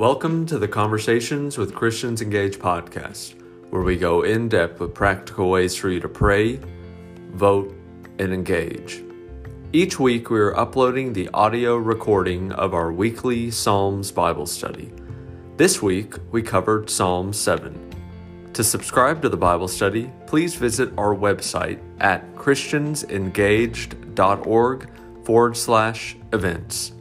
Welcome to the Conversations with Christians Engaged podcast, where we go in depth with practical ways for you to pray, vote, and engage. Each week, we are uploading the audio recording of our weekly Psalms Bible study. This week, we covered Psalm 7. To subscribe to the Bible study, please visit our website at christiansengaged.org forward slash events.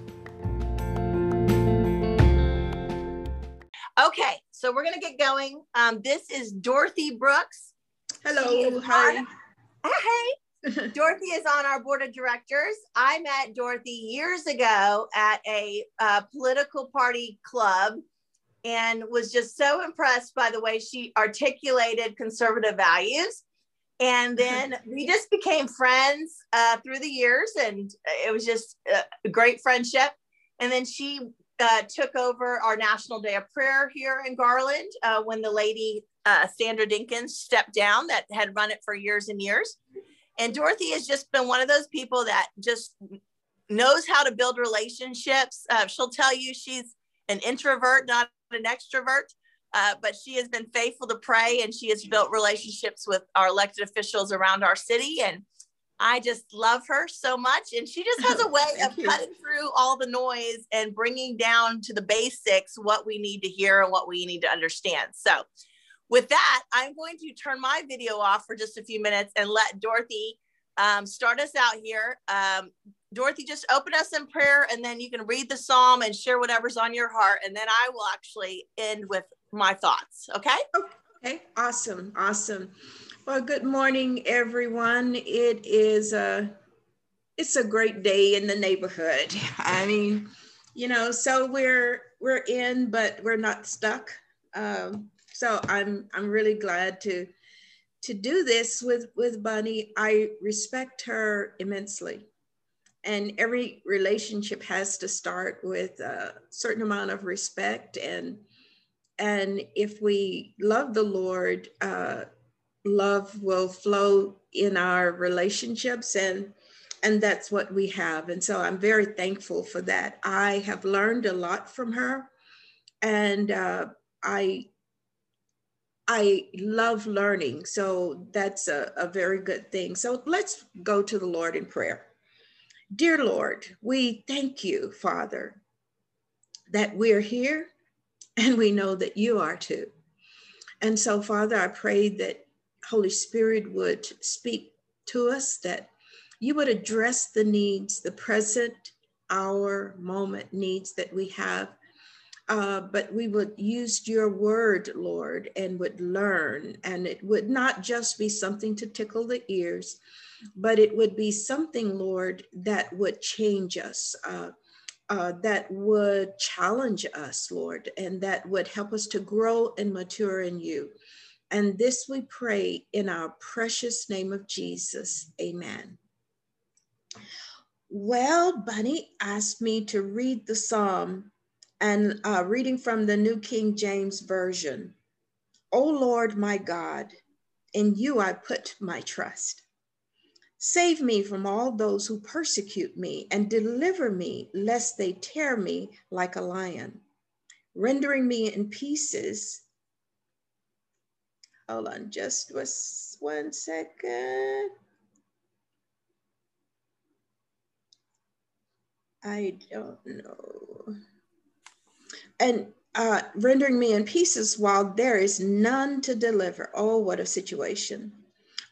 So we're gonna get going. Um, this is Dorothy Brooks. Hello, hi. On, hey, Dorothy is on our board of directors. I met Dorothy years ago at a uh, political party club and was just so impressed by the way she articulated conservative values. And then we just became friends uh, through the years, and it was just a great friendship. And then she uh, took over our National Day of Prayer here in Garland uh, when the lady uh, Sandra Dinkins stepped down that had run it for years and years. And Dorothy has just been one of those people that just knows how to build relationships. Uh, she'll tell you she's an introvert, not an extrovert, uh, but she has been faithful to pray and she has built relationships with our elected officials around our city. And I just love her so much. And she just has a way of you. cutting through all the noise and bringing down to the basics what we need to hear and what we need to understand. So, with that, I'm going to turn my video off for just a few minutes and let Dorothy um, start us out here. Um, Dorothy, just open us in prayer and then you can read the psalm and share whatever's on your heart. And then I will actually end with my thoughts. Okay? Okay, awesome, awesome. Well, good morning, everyone. It is a it's a great day in the neighborhood. I mean, you know, so we're we're in, but we're not stuck. Um, so I'm I'm really glad to to do this with with Bunny. I respect her immensely, and every relationship has to start with a certain amount of respect and and if we love the Lord. Uh, love will flow in our relationships and and that's what we have. And so i'm very thankful for that. I have learned a lot from her and uh, i i love learning. So that's a, a very good thing. So let's go to the lord in prayer. Dear lord we thank you father that we're here and we know that you are too. And so father i pray that Holy Spirit would speak to us, that you would address the needs, the present hour, moment needs that we have. Uh, but we would use your word, Lord, and would learn. And it would not just be something to tickle the ears, but it would be something, Lord, that would change us. Uh, uh, that would challenge us, Lord, and that would help us to grow and mature in you. And this we pray in our precious name of Jesus. Amen. Well, Bunny asked me to read the psalm and uh, reading from the New King James Version. O Lord my God, in you I put my trust. Save me from all those who persecute me and deliver me, lest they tear me like a lion, rendering me in pieces Hold on just was one second. I don't know. And uh, rendering me in pieces while there is none to deliver. Oh, what a situation.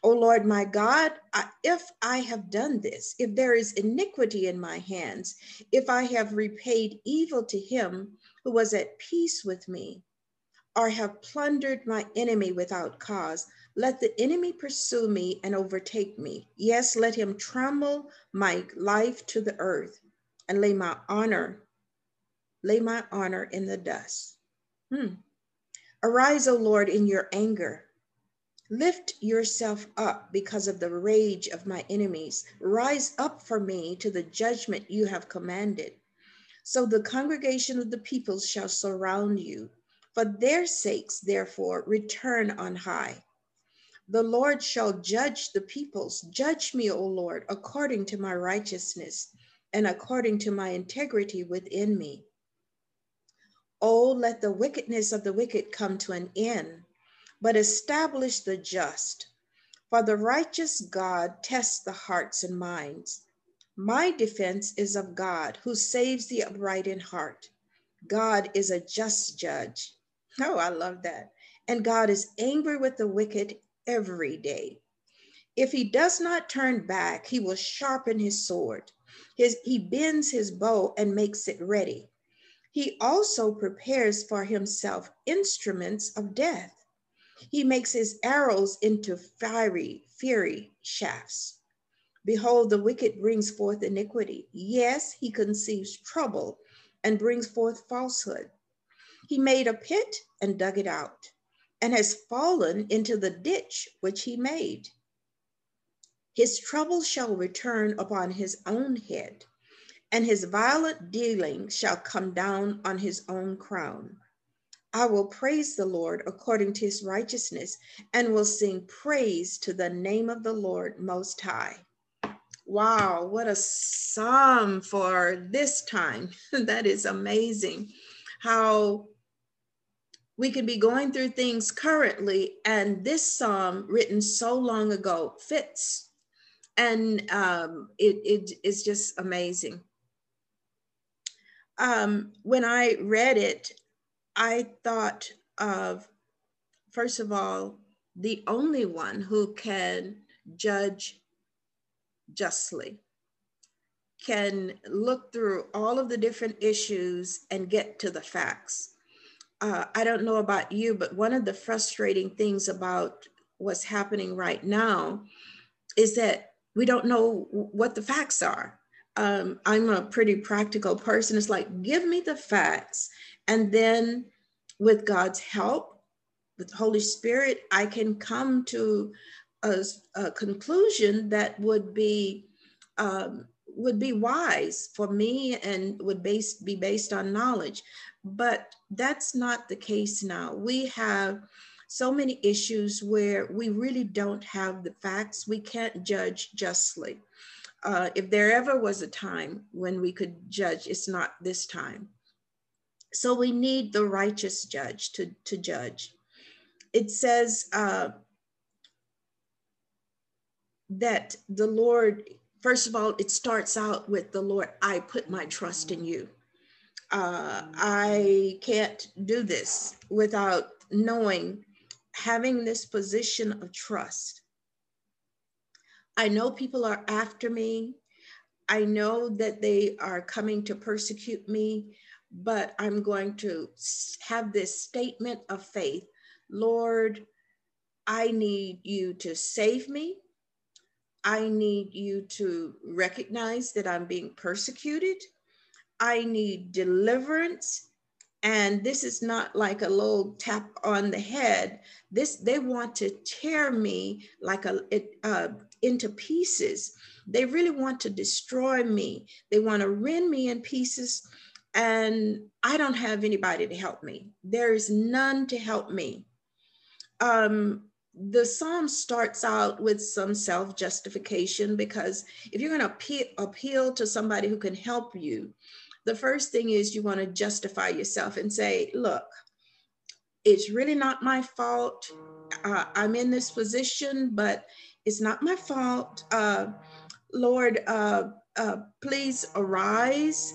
Oh Lord, my God, I, if I have done this, if there is iniquity in my hands, if I have repaid evil to him who was at peace with me, or have plundered my enemy without cause. Let the enemy pursue me and overtake me. Yes, let him trample my life to the earth and lay my honor, lay my honor in the dust. Hmm. Arise, O Lord, in your anger. Lift yourself up because of the rage of my enemies. Rise up for me to the judgment you have commanded. So the congregation of the peoples shall surround you. For their sakes, therefore, return on high. The Lord shall judge the peoples. Judge me, O Lord, according to my righteousness and according to my integrity within me. Oh, let the wickedness of the wicked come to an end, but establish the just. For the righteous God tests the hearts and minds. My defense is of God, who saves the upright in heart. God is a just judge. Oh, I love that. And God is angry with the wicked every day. If he does not turn back, he will sharpen his sword. His, he bends his bow and makes it ready. He also prepares for himself instruments of death. He makes his arrows into fiery, fiery shafts. Behold, the wicked brings forth iniquity. Yes, he conceives trouble and brings forth falsehood. He made a pit and dug it out, and has fallen into the ditch which he made. His trouble shall return upon his own head and his violent dealing shall come down on his own crown. I will praise the Lord according to his righteousness and will sing praise to the name of the Lord Most High. Wow, what a psalm for this time. that is amazing. How we could be going through things currently, and this psalm, written so long ago, fits. And um, it, it is just amazing um, when I read it, I thought of, first of all, the only one who can judge justly, can look through all of the different issues and get to the facts. Uh, I don't know about you, but one of the frustrating things about what's happening right now is that we don't know what the facts are um, I'm a pretty practical person. It's like, give me the facts. And then with God's help, with Holy Spirit, I can come to a, a conclusion that would be um, would be wise for me and would base, be based on knowledge. But that's not the case now. We have so many issues where we really don't have the facts. We can't judge justly uh, if there ever was a time when we could judge, it's not this time. So we need the righteous judge to, to judge. It says uh, that the Lord, first of all, it starts out with the Lord, I put my trust in you. Uh, I can't do this without knowing, having this position of trust I know people are after me. I know that they are coming to persecute me, but I'm going to have this statement of faith Lord, I need you to save me. I need you to recognize that I'm being persecuted. I need deliverance. And this is not like a little tap on the head. This they want to tear me like a, it, uh, into pieces. They really want to destroy me. They want to rend me in pieces. And I don't have anybody to help me. There is none to help me. Um, the psalm starts out with some self justification because if you're going to appeal, appeal to somebody who can help you, the first thing is you want to justify yourself and say, look, it's really not my fault. Uh, I'm in this position, but it's not my fault. Uh, Lord, uh, uh, please arise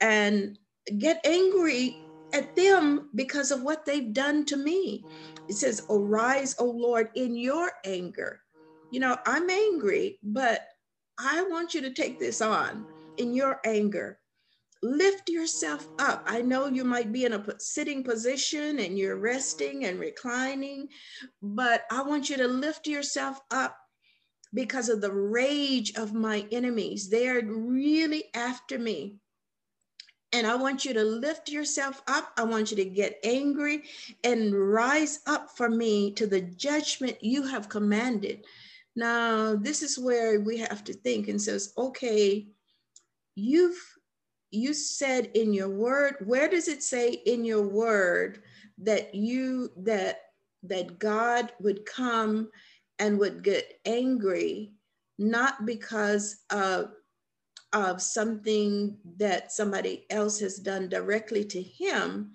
and get angry at them because of what they've done to me. It says, Arise, O Lord, in your anger. You know, I'm angry, but I want you to take this on in your anger. Lift yourself up. I know you might be in a sitting position and you're resting and reclining, but I want you to lift yourself up because of the rage of my enemies. They are really after me. And I want you to lift yourself up. I want you to get angry and rise up for me to the judgment you have commanded. Now, this is where we have to think and says, okay, you've you said in your word, where does it say in your word that you that that God would come and would get angry, not because of, of something that somebody else has done directly to him,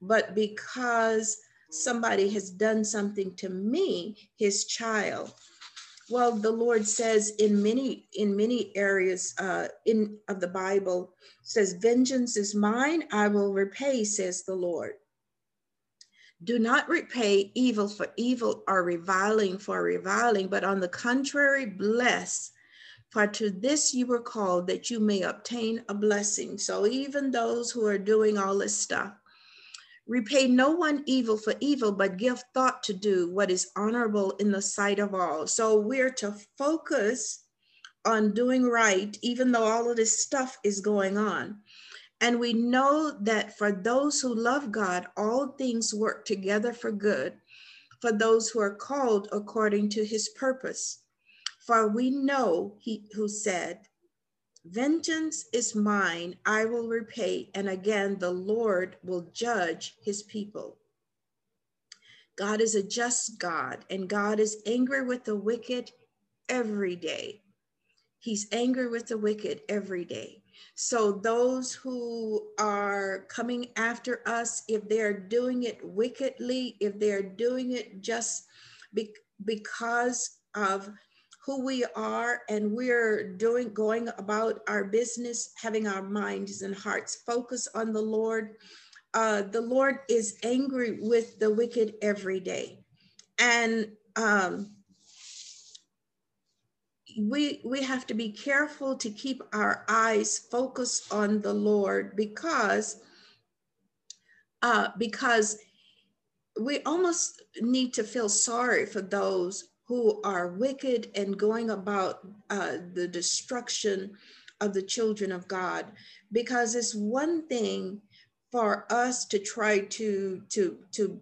but because somebody has done something to me, his child. Well, the Lord says in many in many areas uh, in of the Bible says, "Vengeance is mine; I will repay," says the Lord. Do not repay evil for evil or reviling for reviling, but on the contrary, bless. For to this you were called that you may obtain a blessing. So even those who are doing all this stuff, repay no one evil for evil, but give thought to do what is honorable in the sight of all. So we're to focus on doing right, even though all of this stuff is going on. And we know that for those who love God, all things work together for good, for those who are called according to his purpose. For we know he who said, Vengeance is mine, I will repay. And again, the Lord will judge his people. God is a just God, and God is angry with the wicked every day. He's angry with the wicked every day. So those who are coming after us, if they're doing it wickedly, if they're doing it just be- because of who we are and we're doing going about our business having our minds and hearts focused on the lord. Uh, the lord is angry with the wicked every day. And um, we we have to be careful to keep our eyes focused on the Lord because uh, because we almost need to feel sorry for those who are wicked and going about uh, the destruction of the children of God because it's one thing for us to try to to to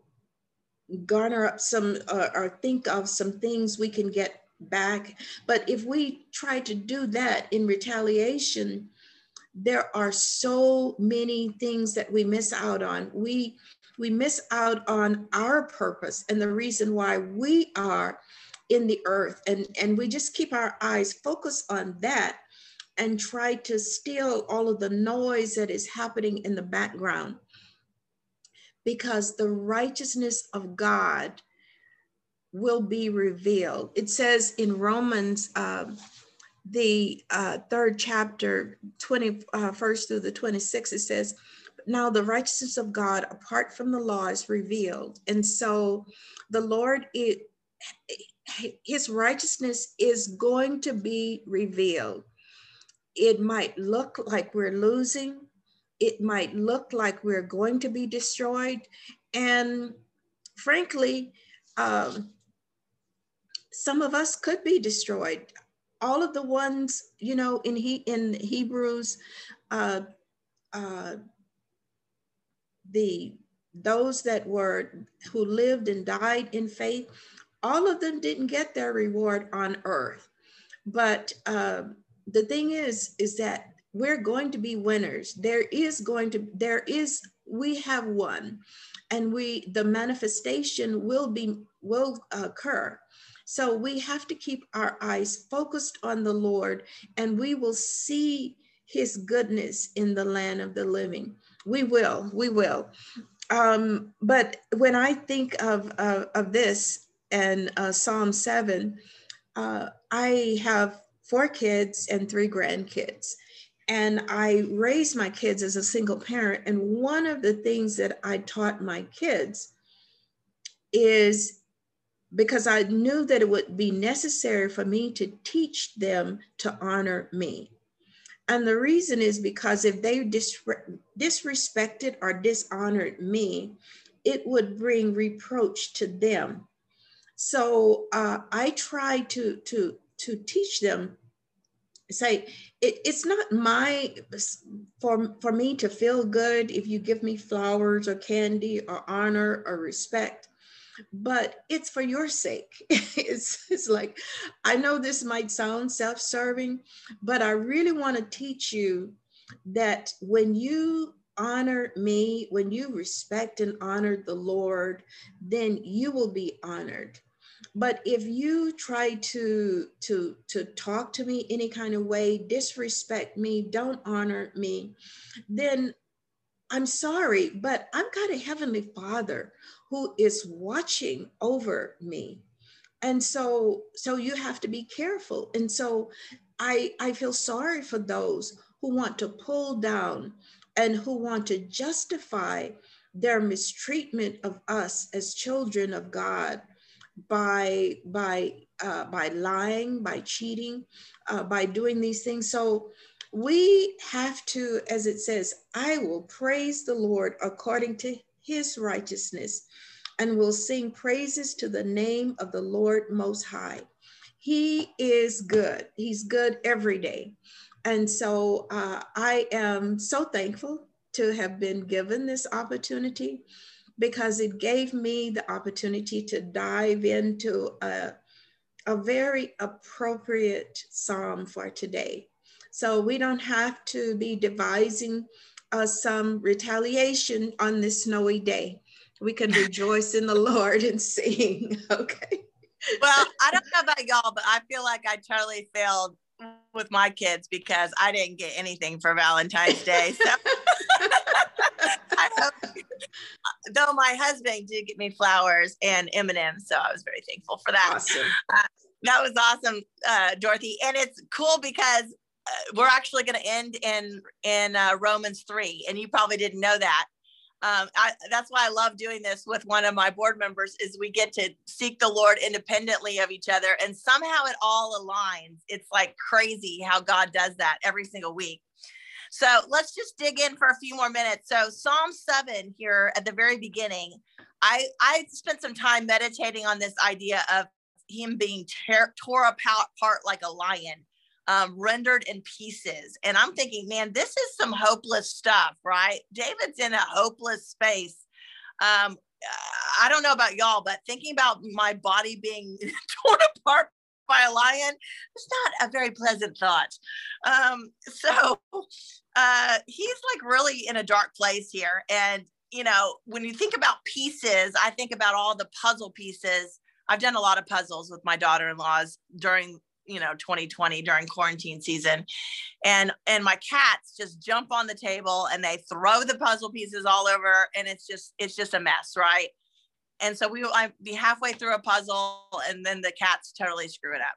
garner up some uh, or think of some things we can get back. But if we try to do that in retaliation, there are so many things that we miss out on. We we miss out on our purpose and the reason why we are in the earth and and we just keep our eyes focused on that and try to steal all of the noise that is happening in the background because the righteousness of God will be revealed. It says in Romans, uh, the uh, third chapter, 21st uh, through the 26th, it says, Now the righteousness of God apart from the law is revealed. And so the Lord, it, his righteousness is going to be revealed. It might look like we're losing, it might look like we're going to be destroyed. And frankly, um, some of us could be destroyed. All of the ones, you know, in he in Hebrews, uh, uh, the those that were who lived and died in faith, all of them didn't get their reward on earth. But uh, the thing is, is that we're going to be winners. There is going to there is we have won, and we the manifestation will be will occur so we have to keep our eyes focused on the Lord, and we will see his goodness in the land of the living. We will, we will. Um, but when I think of, of, of this and uh, Psalm 7, uh, I have four kids and three grandkids. And I raised my kids as a single parent. And one of the things that I taught my kids is because I knew that it would be necessary for me to teach them to honor me. And the reason is because if they disre- disrespected or dishonored me, it would bring reproach to them. So uh, I try to, to, to teach them, say, it, it's not my, for, for me to feel good if you give me flowers or candy or honor or respect but it's for your sake. it's, it's like, I know this might sound self serving, but I really want to teach you that when you honor me, when you respect and honor the Lord, then you will be honored. But if you try to to to talk to me any kind of way, disrespect me, don't honor me, then I'm sorry, but I've got a heavenly father who is watching over me. And so so you have to be careful. And so I I feel sorry for those who want to pull down and who want to justify their mistreatment of us as children of God by by uh, by lying, by cheating, uh, by doing these things. So we have to, as it says, I will praise the Lord according to his righteousness and will sing praises to the name of the Lord Most High. He is good. He's good every day. And so uh, I am so thankful to have been given this opportunity because it gave me the opportunity to dive into a, a very appropriate psalm for today. So we don't have to be devising uh, some retaliation on this snowy day. We can rejoice in the Lord and sing. Okay. Well, I don't know about y'all, but I feel like I totally failed with my kids because I didn't get anything for Valentine's Day. So though my husband did get me flowers and M&M's, so I was very thankful for that. Awesome. Uh, that was awesome, uh, Dorothy, and it's cool because uh, we're actually going to end in in uh, Romans three, and you probably didn't know that. Um, I, that's why I love doing this with one of my board members. Is we get to seek the Lord independently of each other, and somehow it all aligns. It's like crazy how God does that every single week. So let's just dig in for a few more minutes. So Psalm 7 here at the very beginning, I, I spent some time meditating on this idea of him being tear, tore apart like a lion, um, rendered in pieces. And I'm thinking, man, this is some hopeless stuff, right? David's in a hopeless space. Um, I don't know about y'all, but thinking about my body being torn apart by a lion it's not a very pleasant thought. Um, so uh, he's like really in a dark place here. And, you know, when you think about pieces, I think about all the puzzle pieces. I've done a lot of puzzles with my daughter-in-laws during you know 2020 during quarantine season and and my cats just jump on the table and they throw the puzzle pieces all over and it's just it's just a mess right and so we will be halfway through a puzzle and then the cats totally screw it up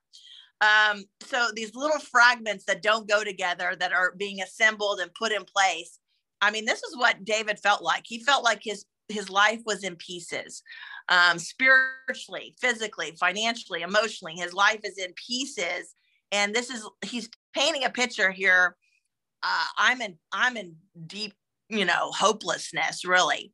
um, so these little fragments that don't go together that are being assembled and put in place. I mean, this is what David felt like. He felt like his his life was in pieces, um, spiritually, physically, financially, emotionally. His life is in pieces, and this is he's painting a picture here. Uh, I'm in I'm in deep, you know, hopelessness, really.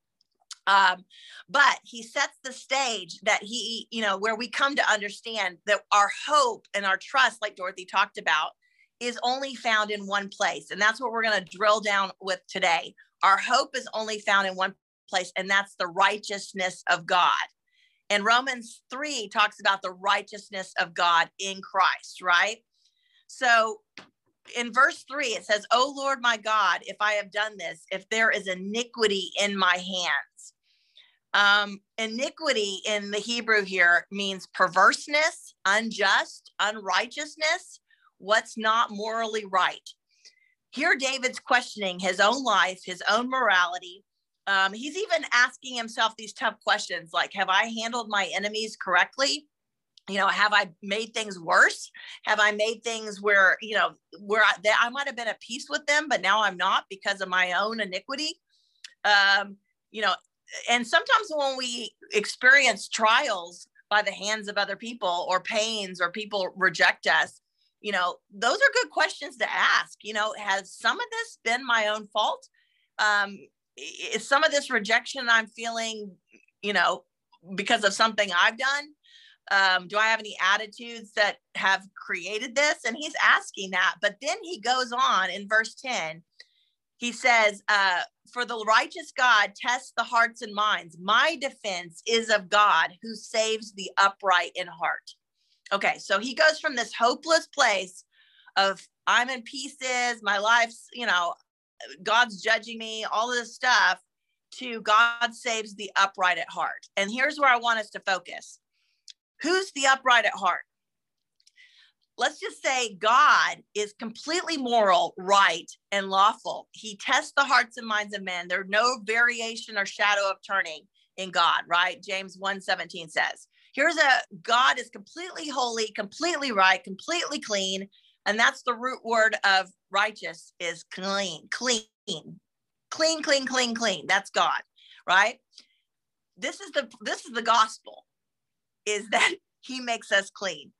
Um, but he sets the stage that he, you know, where we come to understand that our hope and our trust, like Dorothy talked about, is only found in one place. And that's what we're going to drill down with today. Our hope is only found in one place, and that's the righteousness of God. And Romans 3 talks about the righteousness of God in Christ, right? So in verse 3, it says, Oh Lord my God, if I have done this, if there is iniquity in my hands, um, iniquity in the Hebrew here means perverseness, unjust, unrighteousness, what's not morally right. Here, David's questioning his own life, his own morality. Um, he's even asking himself these tough questions like, Have I handled my enemies correctly? You know, have I made things worse? Have I made things where, you know, where I, I might have been at peace with them, but now I'm not because of my own iniquity? Um, you know, and sometimes when we experience trials by the hands of other people or pains or people reject us you know those are good questions to ask you know has some of this been my own fault? Um is some of this rejection i'm feeling you know because of something i've done? Um, do i have any attitudes that have created this? And he's asking that but then he goes on in verse 10 he says, uh, For the righteous God tests the hearts and minds. My defense is of God who saves the upright in heart. Okay, so he goes from this hopeless place of I'm in pieces, my life's, you know, God's judging me, all this stuff, to God saves the upright at heart. And here's where I want us to focus. Who's the upright at heart? Let's just say God is completely moral, right, and lawful. He tests the hearts and minds of men. There's no variation or shadow of turning in God, right? James 1:17 says. Here's a God is completely holy, completely right, completely clean, and that's the root word of righteous is clean, clean, clean, clean, clean, clean. That's God, right? This is the this is the gospel is that he makes us clean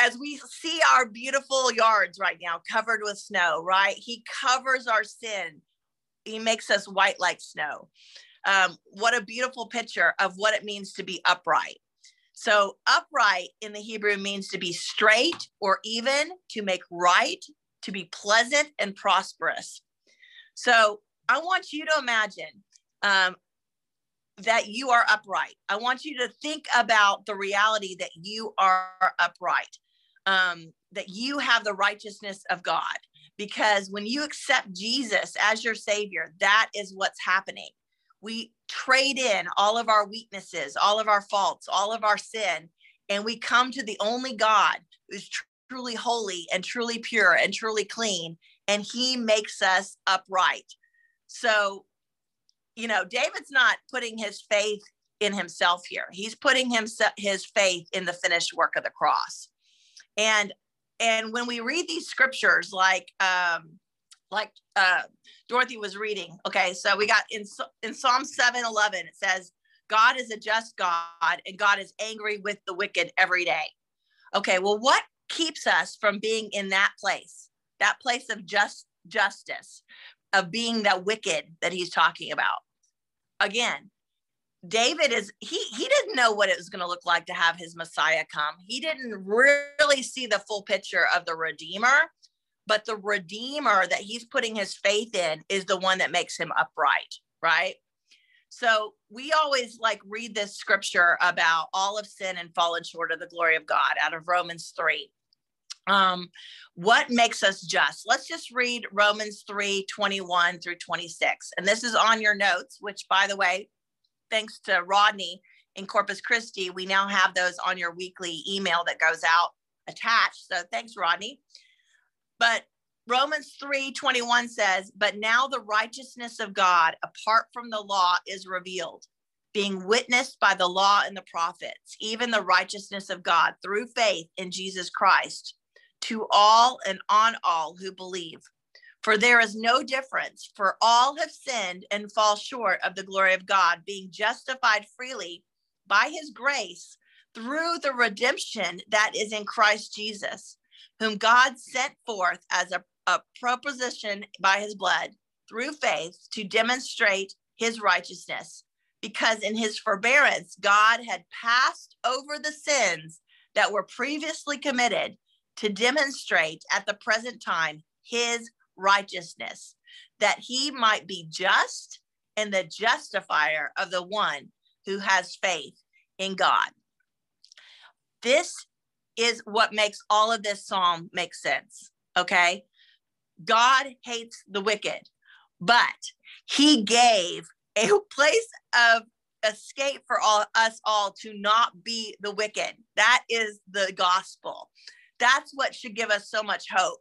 as we see our beautiful yards right now covered with snow, right? He covers our sin. He makes us white like snow. Um, what a beautiful picture of what it means to be upright. So, upright in the Hebrew means to be straight or even, to make right, to be pleasant and prosperous. So, I want you to imagine um, that you are upright. I want you to think about the reality that you are upright, um, that you have the righteousness of God. Because when you accept Jesus as your Savior, that is what's happening. We trade in all of our weaknesses, all of our faults, all of our sin, and we come to the only God who's truly holy and truly pure and truly clean, and He makes us upright. So you know, David's not putting his faith in himself here. He's putting himself his faith in the finished work of the cross. And and when we read these scriptures, like um, like uh, Dorothy was reading, okay, so we got in in Psalm 7 11, it says, God is a just God and God is angry with the wicked every day. Okay, well, what keeps us from being in that place, that place of just justice, of being that wicked that he's talking about. Again, David is he he didn't know what it was going to look like to have his Messiah come. He didn't really see the full picture of the Redeemer, but the Redeemer that he's putting his faith in is the one that makes him upright, right? So we always like read this scripture about all of sin and fallen short of the glory of God out of Romans 3 um, what makes us just? Let's just read romans 3 21 through 26 and this is on your notes which by the way thanks to rodney in corpus christi we now have those on your weekly email that goes out attached. So thanks rodney. But romans 3 21 says but now the righteousness of god apart from the law is revealed being witnessed by the law and the prophets even the righteousness of god through faith in jesus christ to all and on all who believe. For there is no difference, for all have sinned and fall short of the glory of God, being justified freely by his grace through the redemption that is in Christ Jesus, whom God sent forth as a, a propitiation by his blood through faith to demonstrate his righteousness, because in his forbearance, God had passed over the sins that were previously committed to demonstrate at the present time his righteousness, that he might be just and the justifier of the one who has faith in God. This is what makes all of this psalm make sense. Okay. God hates the wicked, but he gave a place of escape for all us all to not be the wicked. That is the gospel. That's what should give us so much hope,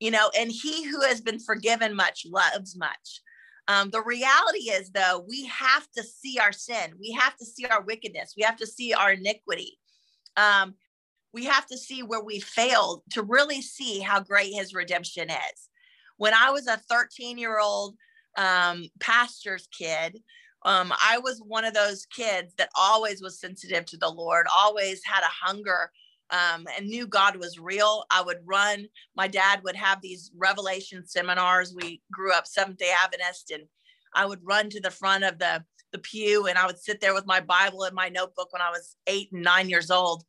you know. And he who has been forgiven much loves much. Um, the reality is, though, we have to see our sin, we have to see our wickedness, we have to see our iniquity. Um, we have to see where we failed to really see how great his redemption is. When I was a 13 year old um, pastor's kid, um, I was one of those kids that always was sensitive to the Lord, always had a hunger um, and knew God was real. I would run. My dad would have these revelation seminars. We grew up Seventh Day Adventist, and I would run to the front of the the pew, and I would sit there with my Bible and my notebook when I was eight and nine years old,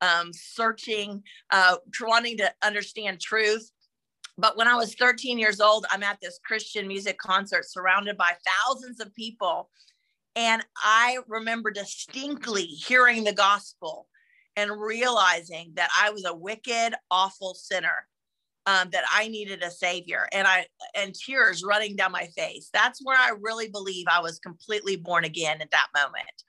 um, searching, uh, wanting to understand truth. But when I was 13 years old, I'm at this Christian music concert surrounded by thousands of people. And I remember distinctly hearing the gospel and realizing that I was a wicked, awful sinner, um, that I needed a savior, and I and tears running down my face. That's where I really believe I was completely born again at that moment,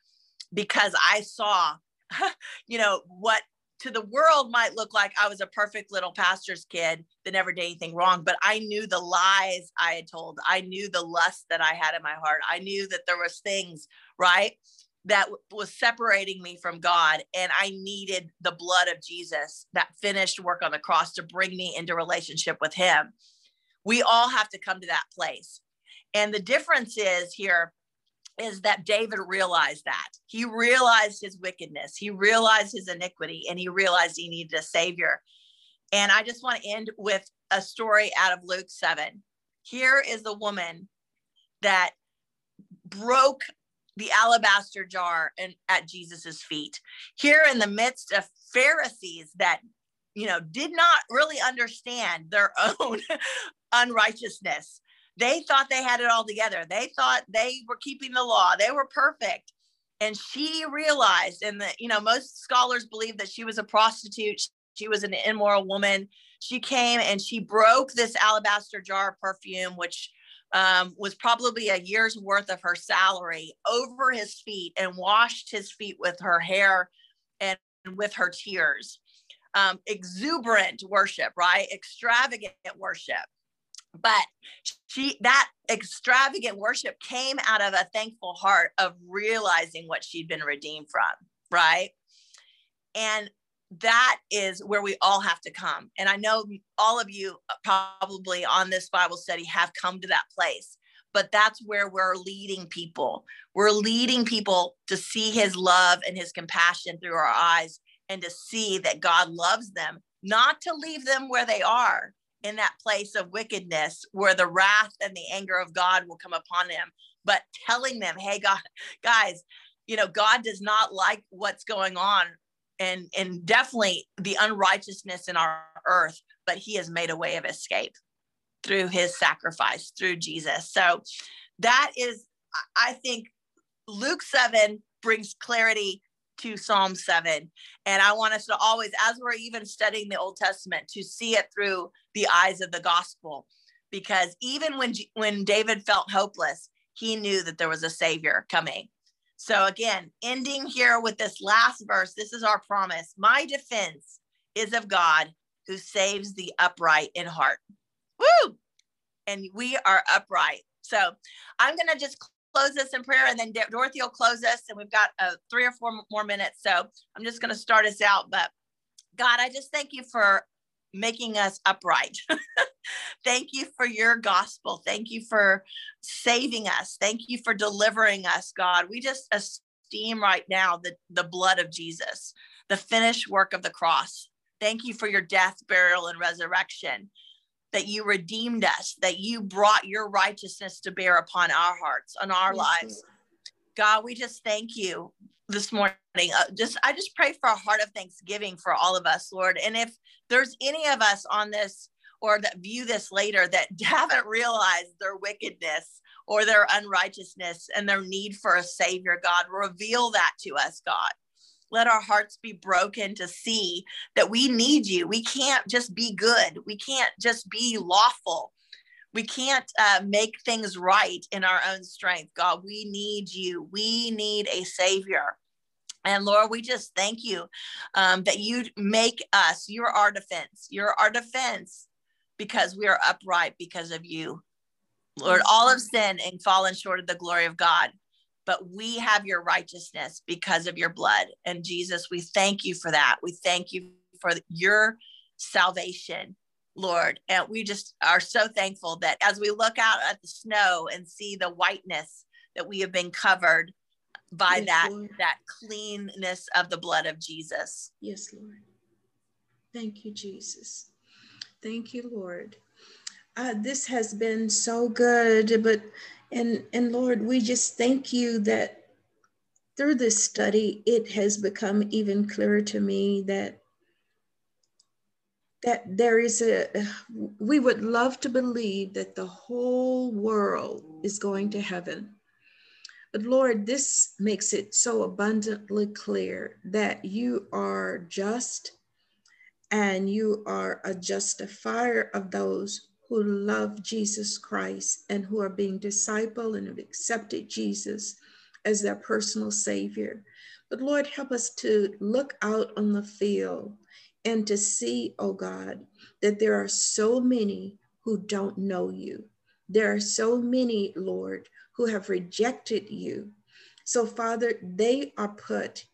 because I saw, you know, what to the world might look like I was a perfect little pastor's kid that never did anything wrong, but I knew the lies I had told. I knew the lust that I had in my heart. I knew that there was things, right, that was separating me from God and I needed the blood of Jesus, that finished work on the cross to bring me into relationship with him. We all have to come to that place. And the difference is here is that David realized that. He realized his wickedness, he realized his iniquity, and he realized he needed a savior. And I just want to end with a story out of Luke 7. Here is the woman that broke the alabaster jar and at Jesus's feet. Here in the midst of Pharisees that you know did not really understand their own unrighteousness they thought they had it all together. They thought they were keeping the law. They were perfect. And she realized, and the, you know, most scholars believe that she was a prostitute. She was an immoral woman. She came and she broke this alabaster jar of perfume, which um, was probably a year's worth of her salary, over his feet and washed his feet with her hair and with her tears. Um, exuberant worship, right? Extravagant worship but she that extravagant worship came out of a thankful heart of realizing what she'd been redeemed from right and that is where we all have to come. And i know all of you uh, probably on this bible study have come to that place but that's where we're leading people. We're leading people to see his love and his compassion through our eyes and to see that god loves them not to leave them where they are in that place of wickedness where the wrath and the anger of God will come upon them, but telling them, hey, God, guys, you know, God does not like what's going on and and definitely the unrighteousness in our earth, but he has made a way of escape through his sacrifice, through Jesus. So that is, I think Luke 7 brings clarity to Psalm 7. And I want us to always, as we're even studying the Old Testament, to see it through the eyes of the gospel. Because even when, when David felt hopeless, he knew that there was a savior coming. So again, ending here with this last verse, this is our promise. My defense is of God who saves the upright in heart. Woo! And we are upright. So I'm going to just close this in prayer and then Dorothy will close us and we've got uh, three or four more minutes. So I'm just going to start us out. But God, I just thank you for making us upright. thank you for your gospel. Thank you for saving us. Thank you for delivering us, God. We just esteem right now the, the blood of Jesus, the finished work of the cross. Thank you for your death, burial, and resurrection that you redeemed us, that you brought your righteousness to bear upon our hearts, on our yes, lives. God, we just thank you this morning. Uh, just I just pray for a heart of thanksgiving for all of us, Lord. And if there's any of us on this or that view this later that haven't realized their wickedness or their unrighteousness and their need for a savior, God, reveal that to us, God let our hearts be broken to see that we need you. We can't just be good. We can't just be lawful. We can't uh, make things right in our own strength. God, we need you. We need a savior. And Lord, we just thank you um, that you make us, you're our defense. You're our defense because we are upright because of you. Lord, all of sin and fallen short of the glory of God but we have your righteousness because of your blood. And Jesus, we thank you for that. We thank you for your salvation, Lord. And we just are so thankful that as we look out at the snow and see the whiteness that we have been covered by yes, that Lord. that cleanness of the blood of Jesus. Yes, Lord. Thank you, Jesus. Thank you, Lord. Uh, this has been so good, but and, and Lord, we just thank you that through this study, it has become even clearer to me that that there is a we would love to believe that the whole world is going to heaven but lord this makes it so abundantly clear that you are just and you are a justifier of those who love Jesus Christ and who are being discipled and have accepted Jesus as their personal Savior. But Lord, help us to look out on the field and to see, oh God, that there are so many who don't know you. There are so many, Lord, who have rejected you. So, Father, they are put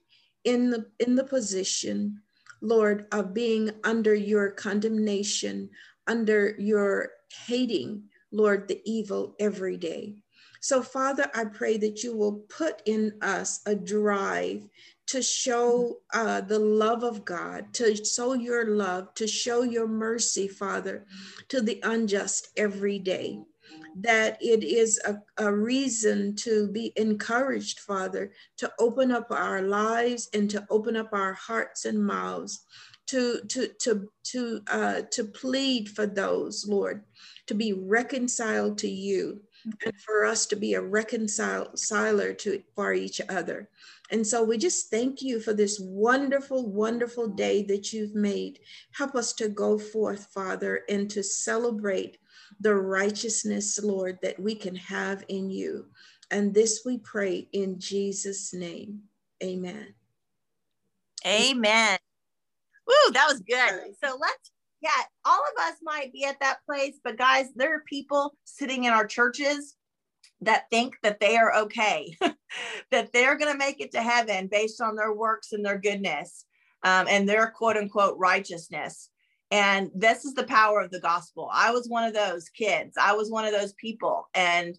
in the in the position, Lord, of being under your condemnation, under your hating, Lord, the evil every day. So, Father, I pray that you will put in us a drive to show uh, the love of God, to show your love, to show your mercy, Father, to the unjust every day. That it is a, a reason to be encouraged, Father, to open up our lives and to open up our hearts and mouths to to to to uh, to plead for those, Lord, to be reconciled to you, and for us to be a reconciler to for each other. And so we just thank you for this wonderful, wonderful day that you've made. Help us to go forth, Father, and to celebrate the righteousness, Lord, that we can have in you. And this we pray in Jesus' name. Amen. Amen. Woo, that was good. So let's, yeah, all of us might be at that place, but guys, there are people sitting in our churches that think that they are okay, that they're going to make it to heaven based on their works and their goodness um, and their quote unquote righteousness. And this is the power of the gospel. I was one of those kids. I was one of those people. And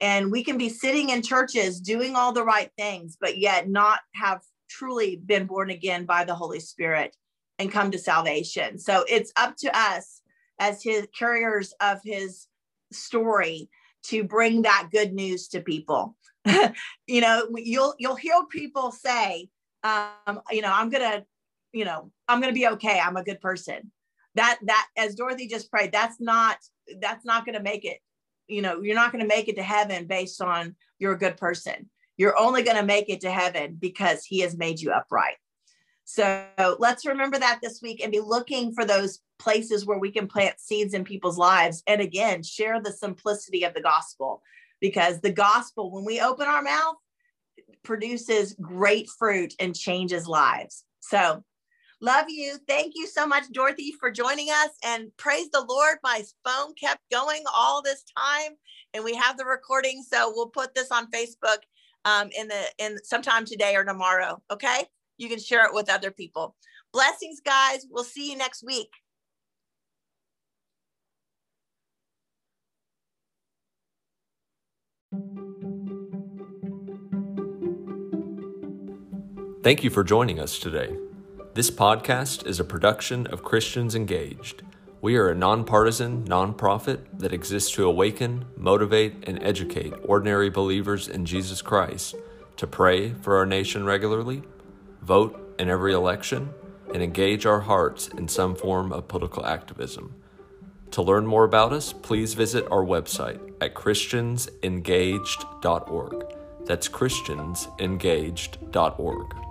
and we can be sitting in churches doing all the right things, but yet not have truly been born again by the Holy Spirit and come to salvation. So it's up to us as his carriers of his story to bring that good news to people. you know, you'll you'll hear people say, um, you know, I'm gonna, you know, I'm gonna be okay. I'm a good person. That that as Dorothy just prayed, that's not that's not gonna make it. You know, you're not gonna make it to heaven based on you're a good person. You're only gonna make it to heaven because He has made you upright. So let's remember that this week and be looking for those places where we can plant seeds in people's lives. And again, share the simplicity of the gospel because the gospel, when we open our mouth, produces great fruit and changes lives. So love you. Thank you so much, Dorothy, for joining us. And praise the Lord, my phone kept going all this time and we have the recording. So we'll put this on Facebook um, in the in sometime today or tomorrow. Okay. You can share it with other people. Blessings, guys. We'll see you next week. Thank you for joining us today. This podcast is a production of Christians Engaged. We are a nonpartisan nonprofit that exists to awaken, motivate, and educate ordinary believers in Jesus Christ to pray for our nation regularly, vote in every election, and engage our hearts in some form of political activism. To learn more about us, please visit our website at christiansengaged.org. That's christiansengaged.org.